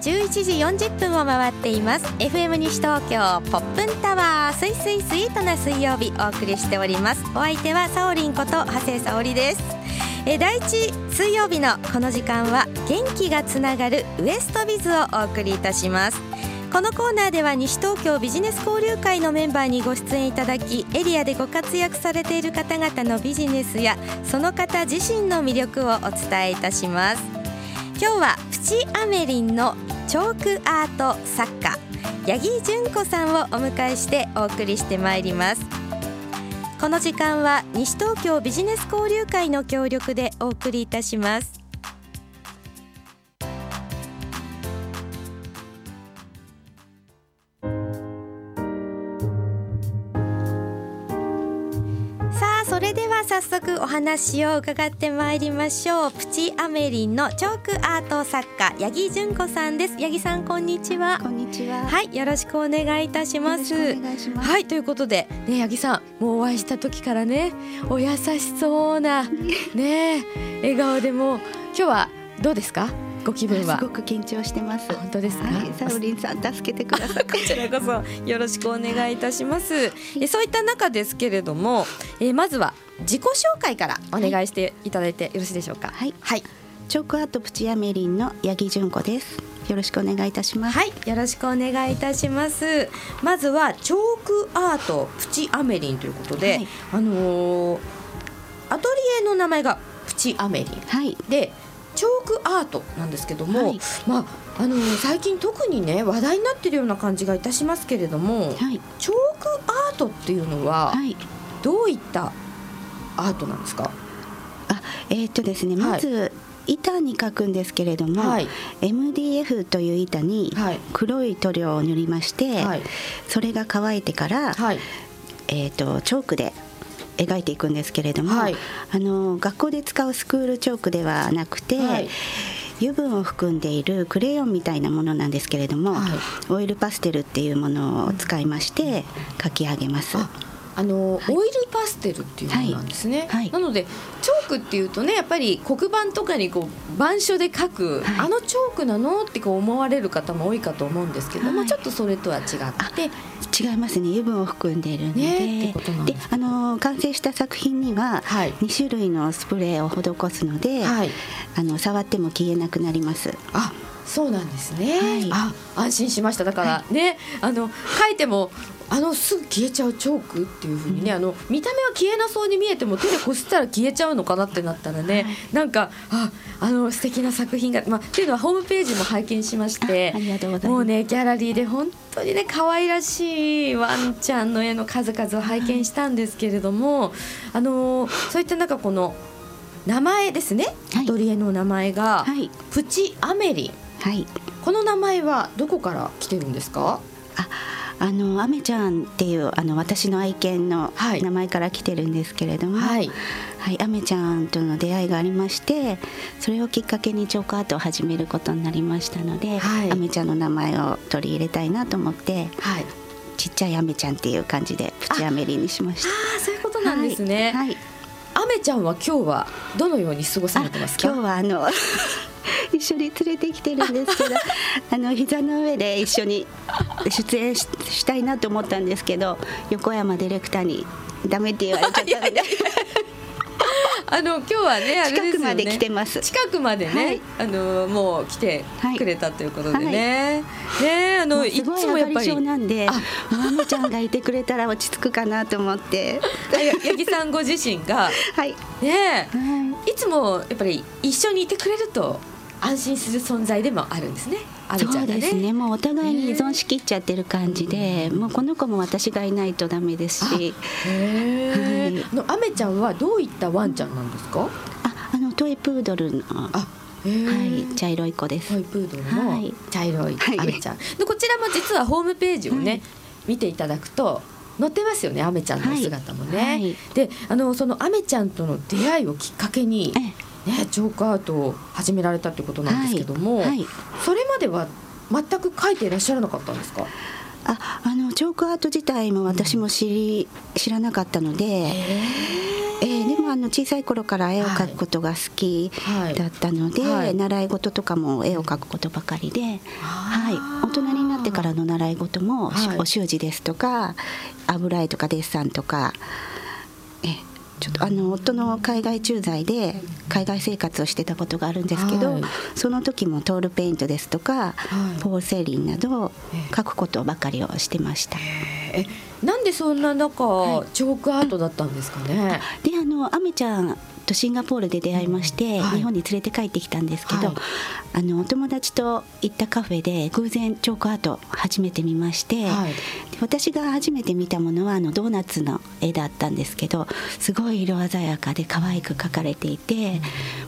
11時40分を回っています。FM 西東京ポップンタワースイスイスイートな水曜日お送りしております。お相手はサオリンこと長谷沙織です。え第一水曜日のこの時間は元気がつながるウエストビズをお送りいたします。このコーナーでは西東京ビジネス交流会のメンバーにご出演いただきエリアでご活躍されている方々のビジネスやその方自身の魅力をお伝えいたします。今日はプチアメリンのチョークアート作家八木純子さんをお迎えしてお送りしてまいります。この時間は西東京ビジネス交流会の協力でお送りいたします。話を伺ってまいりましょう。プチアメリンのチョークアート作家八木純子さんです。八木さんこんにちは。こんにちは。はいよろしくお願いいたします。はいということでね八木さんもうお会いした時からねお優しそうなね笑顔でも今日はどうですか？ご気分は？すごく緊張してます。本当ですか、はい、サウリンさん助けてください。こちらこそよろしくお願いいたします、えそういった中ですけれども、えまずは自己紹介からお願いしていただいてよろしいでしょうか？はい、はい、チョークアートプチアメリンの八木純子です。よろしくお願いいたします。はい。よろしくお願いいたします。まずはチョークアートプチアメリンということで、はい、あのー、アトリエの名前がプチアメリン、はい、でチョークアートなんですけども、はい、まああの最近特にね話題になっているような感じがいたしますけれども、はい、チョークアートっていうのは、はい、どういったアートなんですか？あえー、っとですねまず、板に描くんですけれども、はい、MDF という板に黒い塗料を塗りまして、はい、それが乾いてから、はい、えーとチョークで描いていくんですけれども、はい、あの学校で使うスクールチョークではなくて、はい、油分を含んでいるクレヨンみたいなものなんですけれども、はい、オイルパステルっていうものを使いまして描き上げます。あの、はい、オイルパステルっていうものなんですね、はい、なのでチョークっていうとねやっぱり黒板とかにこう板書で書く、はい、あのチョークなのってこう思われる方も多いかと思うんですけども、ちょっとそれとは違って。違いますね。油分を含んでいるのでね、であの完成した作品には2種類のスプレーを施すので、あの触っても消えなくなります。あそうなんですね、はい、あ安心しました。だからね、はい、あの書いてもあのすぐ消えちゃうチョークっていうふうにね、うん、あの見た目は消えなそうに見えても手でこすったら消えちゃうのかなってなったらね、はい、なんかああの素敵な作品が、まあ、っていうのはホームページも拝見しましてもうねギャラリーで本当にね可愛らしいワンちゃんの絵の数々を拝見したんですけれども、あのそういった中この名前ですね、アトリエの名前が、プチアメリン。はい、この名前はどこから来てるんですか？ああのアメちゃんっていうあの私の愛犬の名前から来てるんですけれども、はい、はい、アメちゃんとの出会いがありましてそれをきっかけにチョークアートを始めることになりましたので、はい、アメちゃんの名前を取り入れたいなと思って、はい、ちっちゃいアメちゃんっていう感じでプチアメリにしました。あそういうことなんですね、はい、はい。アメちゃんは今日はどのように過ごされてますか？今日はあの 一緒に連れてきてるんですけど あの膝の上で一緒に出演したいなと思ったんですけど横山ディレクターにダメって言われちゃったので あの今日はね近くまで来てます。近くまでね、はい、あのもう来てくれたということでね、はい、ねあのいつもやっぱりなんでママちゃんがいてくれたら落ち着くかなと思って。八木さんご自身が。はい。ね、はい、いつもやっぱり一緒にいてくれると安心する存在でもあるんですね。そうですね。もうお互いに依存しきっちゃってる感じで、もうこの子も私がいないとダメですし。へはい、のアメちゃんはどういったワンちゃんなんですか？あ、あのトイプードルの。あはい、茶色い子です。トイプードルの茶色いアメちゃん。でこちらも実はホームページをね、見ていただくと載ってますよね、アメちゃんの姿もね。で、あのそのアメちゃんとの出会いをきっかけに。ね、ジョークアートを始められたってことなんですけども、はいはい、それまでは全く書いていらっしゃらなかったんですか？ああのチョークアート自体も私も知り、うん、知らなかったので、えー、でもあの小さい頃から絵を描くことが好きだったので、はい。はい、習い事とかも絵を描くことばかりで、はい、大人になってからの習い事も、お習字ですとか油絵とかデッサンとかえちょっとあの夫の海外駐在で海外生活をしてたことがあるんですけど、はい、その時もトールペイントですとか、はい、ポーセリンなど描くことばかりをしてました。えなんでそんな中、はい、チョークアートだったんですかね？であのアメちゃんとシンガポールで出会いまして、はい、日本に連れて帰ってきたんですけど、はい、あのお友達と行ったカフェで偶然チョークアート初めて見まして、はい、私が初めて見たものはあのドーナツの絵だったんですけどすごい色鮮やかで可愛く描かれていて、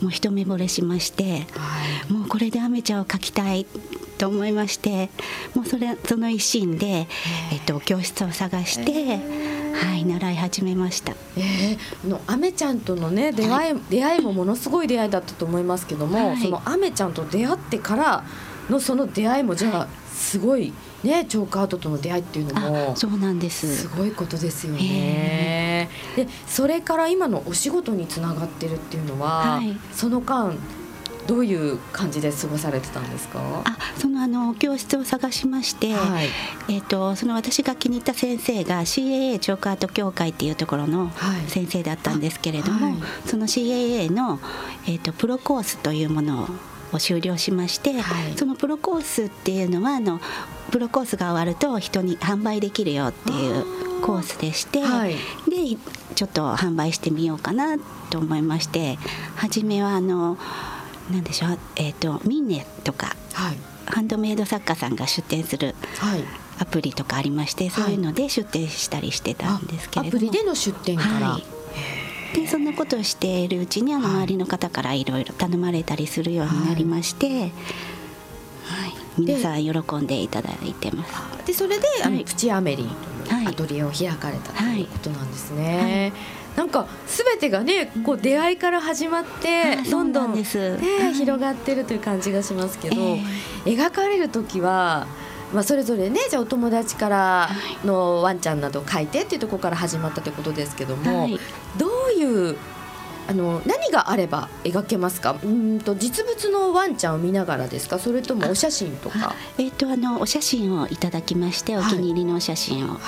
もう一目惚れしまして、もうこれでアメちゃんを描きたいと思いましてもうそれその一心で、えっと、教室を探して。はい習い始めました。えー、のアメちゃんとのね出会い、はい、出会いもものすごい出会いだったと思いますけども、はい、そのアメちゃんと出会ってからのその出会いもじゃあすごいねチョークアートとの出会いっていうのもそうなんです。すごいことですよね。でそれから今のお仕事につながってるっていうのは、はい、その間どういう感じで過ごされてたんですか？あそのあの教室を探しまして、はい、えーと、その私が気に入った先生が CAA チョークアート協会っていうところの先生だったんですけれども、はい、その CAA の、えーと、プロコースというものを終了しまして、はい、そのプロコースっていうのはあのプロコースが終わると人に販売できるよっていうコースでして、はい、でちょっと販売してみようかなと思いまして初めはあのなんでしょう、えーと、ミンネとか、はい、ハンドメイド作家さんが出店するアプリとかありまして、はい、そういうので出店したりしてたんですけれども、アプリでの出店から、はい、でそんなことをしているうちにあの周りの方からいろいろ頼まれたりするようになりまして、はい。皆さん喜んでいただいてます。でそれで、あのプチアメリンというアトリエを開かれたということなんですね。なんか全てがねこう出会いから始まってどんどん、ね、広がってるという感じがしますけど、えー、描かれる時は。まあ、それぞれねじゃあお友達からのワンちゃんなど書いてっていうところから始まったということですけども、はい、どういうあの何があれば描けますか？うんと実物のワンちゃんを見ながらですか？それともお写真とか？えっ、ー、とあのお写真をいただきましてお気に入りのお写真を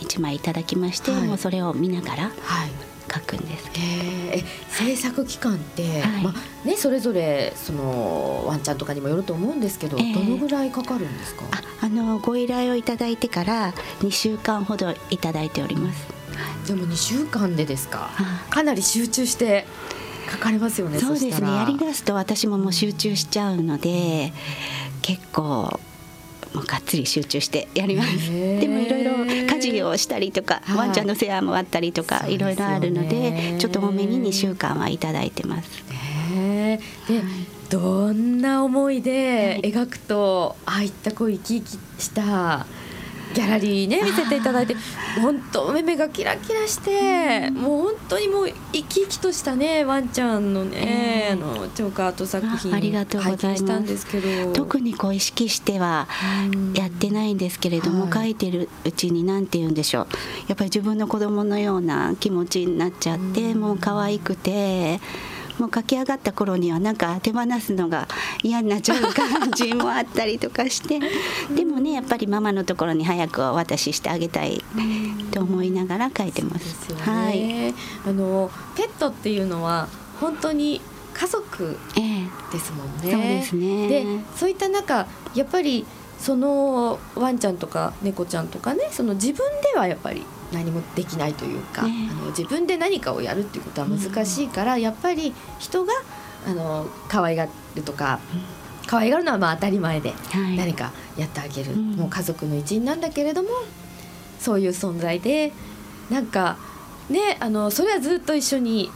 一枚いただきまして、はい、もうそれを見ながら、はい。書くんです。けえ制作期間って、はい、まあね、それぞれそのワンちゃんとかにもよると思うんですけど、どのぐらいかかるんですか？あのご依頼をいただいてから2週間ほどいただいておりますでも2週間でですか？かなり集中してかかりますよねそうですね。やりだすと私ももう集中しちゃうので結構もうがっつり集中してやります。でもいろいろ家事をしたりとか、ワンちゃんの世話もあったりとか、いろいろあるので、ちょっと多めに2週間はいただいてます。で、どんな思いで描くと、ああいったこう生き生きしたギャラリーね見せていただいて本当目がキラキラして、もう本当にもう生き生きとしたねワンちゃんのね、えー、あのチョークアート作品ありがとうございます。特にこう意識してはやってないんですけれども、はい、描いてるうちに何て言うんでしょう。やっぱり自分の子供のような気持ちになっちゃって、もう可愛くて。もう駆け上がった頃にはなんか手放すのが嫌になっちゃう感じもあったりとかしてでもねやっぱりママのところに早くお渡ししてあげたいと思いながら書いてます。すね、はい、あのペットっていうのは本当に家族ですもんね。えー、そうですね。でそういった中やっぱりそのワンちゃんとか猫ちゃんとかねその自分ではやっぱり何もできないというか、ね、あの自分で何かをやるっていうことは難しいから、うん、やっぱり人があの可愛がるとか、うん、可愛がるのはまあ当たり前で、何かやってあげる、もう家族の一員なんだけれどもそういう存在でなんかねあのそれはずっと一緒に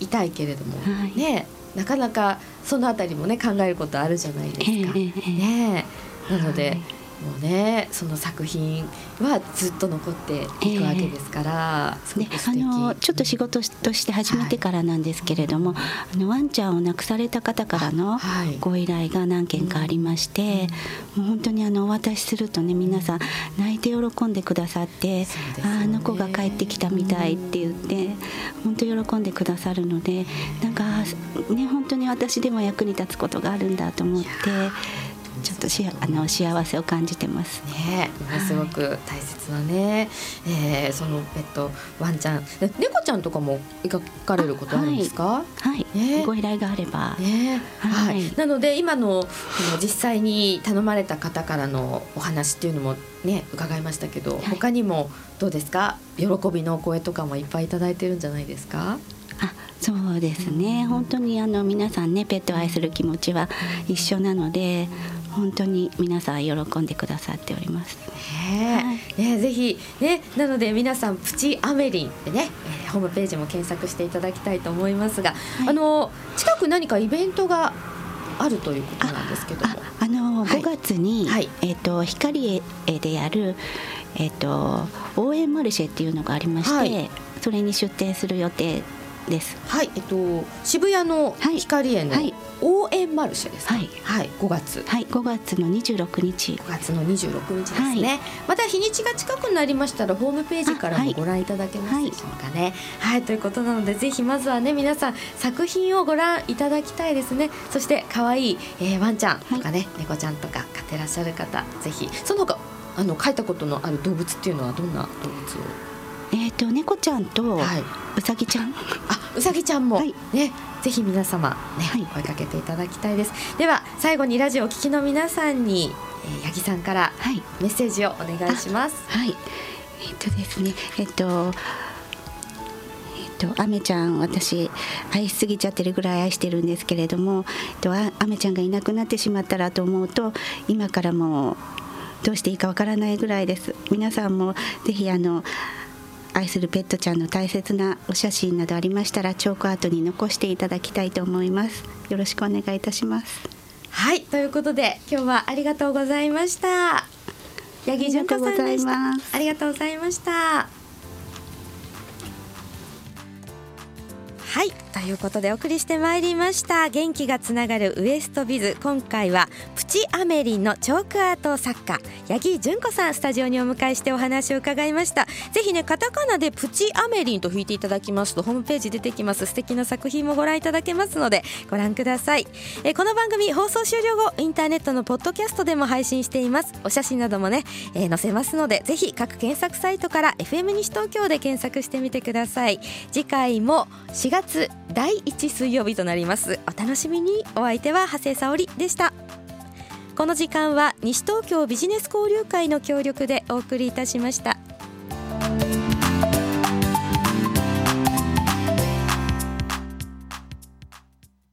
いたいけれども、はい、ねなかなかそのあたりもね考えることあるじゃないですか。ねなので、はいもうねその作品はずっと残っていくわけですから、えー、ね、あのちょっと仕事として始めてからなんですけれども、はい、あのワンちゃんを亡くされた方からのご依頼が何件かありまして、もう本当にあのお渡しするとね皆さん泣いて喜んでくださって、ね、ああの子が帰ってきたみたいって言って、本当喜んでくださるのでなんかね本当に私でも役に立つことがあるんだと思って。ちょっとしあの幸せを感じてます。ね。すごく大切なね、はい、えー、そのペットワンちゃん、猫ちゃんとかも描かれることあるんですか？はい、はい、ね、ご依頼があれば。ね、はい、なので今の実際に頼まれた方からのお話っていうのもね伺いましたけど、はい、他にもどうですか？喜びの声とかもいっぱいいただいてるんじゃないですか？あそうですね、本当にあの皆さんねペットを愛する気持ちは一緒なので、本当に皆さん喜んでくださっております。ね、はい、ねぜひねなので皆さんプチアメリンでね、えー、ホームページも検索していただきたいと思いますが、はい、あの近く何かイベントがあるということなんですけども。あの5月に、はい、えっ、ー、と光でやるえっ、ー、と応援マルシェっていうのがありまして、それに出店する予定です。はい、えっと渋谷の光への応援マルシェです、はい、はい、5月。はい、5月の26日。5月の26日ですね。はい、また日にちが近くなりましたらホームページからもご覧いただけますでしょうかね。はい、はい、ということなのでぜひまずはね皆さん作品をご覧いただきたいですね。そして可愛い、えー、ワンちゃんとかね、猫ちゃんとか飼ってらっしゃる方ぜひその他あの描いたことのある動物っていうのはどんな動物を？えっ、ー、と猫ちゃんとうさぎちゃん、あうさぎちゃんも、はい、ねぜひ皆様ね、はい、声かけていただきたいです。では最後にラジオお聞きの皆さんに、えー、八木さんからメッセージをお願いします。はい。えっ、とですねえっ、とえっと、アメちゃん私愛しすぎちゃってるぐらい愛してるんですけれども、えっと、アメちゃんがいなくなってしまったらと思うと今からもどうしていいかわからないぐらいです。皆さんもぜひあの愛するペットちゃんの大切なお写真などありましたらチョークアートに残していただきたいと思います。よろしくお願いいたします。はいということで今日はありがとうございました。八木純子さんでした。ありがとうございましたはい。ということでお送りしてまいりました。元気がつながるウエストビズ。今回はプチアメリンのチョークアート作家八木純子さんスタジオにお迎えしてお話を伺いました。ぜひねカタカナでプチアメリンと引いていただきますとホームページ出てきます。素敵な作品もご覧いただけますのでご覧ください。えこの番組放送終了後インターネットのポッドキャストでも配信しています。お写真などもね、えー、載せますのでぜひ各検索サイトから FM 西東京で検索してみてください。次回も4月第1水曜日となります。お楽しみに。お相手は長谷沙織でした。この時間は西東京ビジネス交流会の協力でお送りいたしました。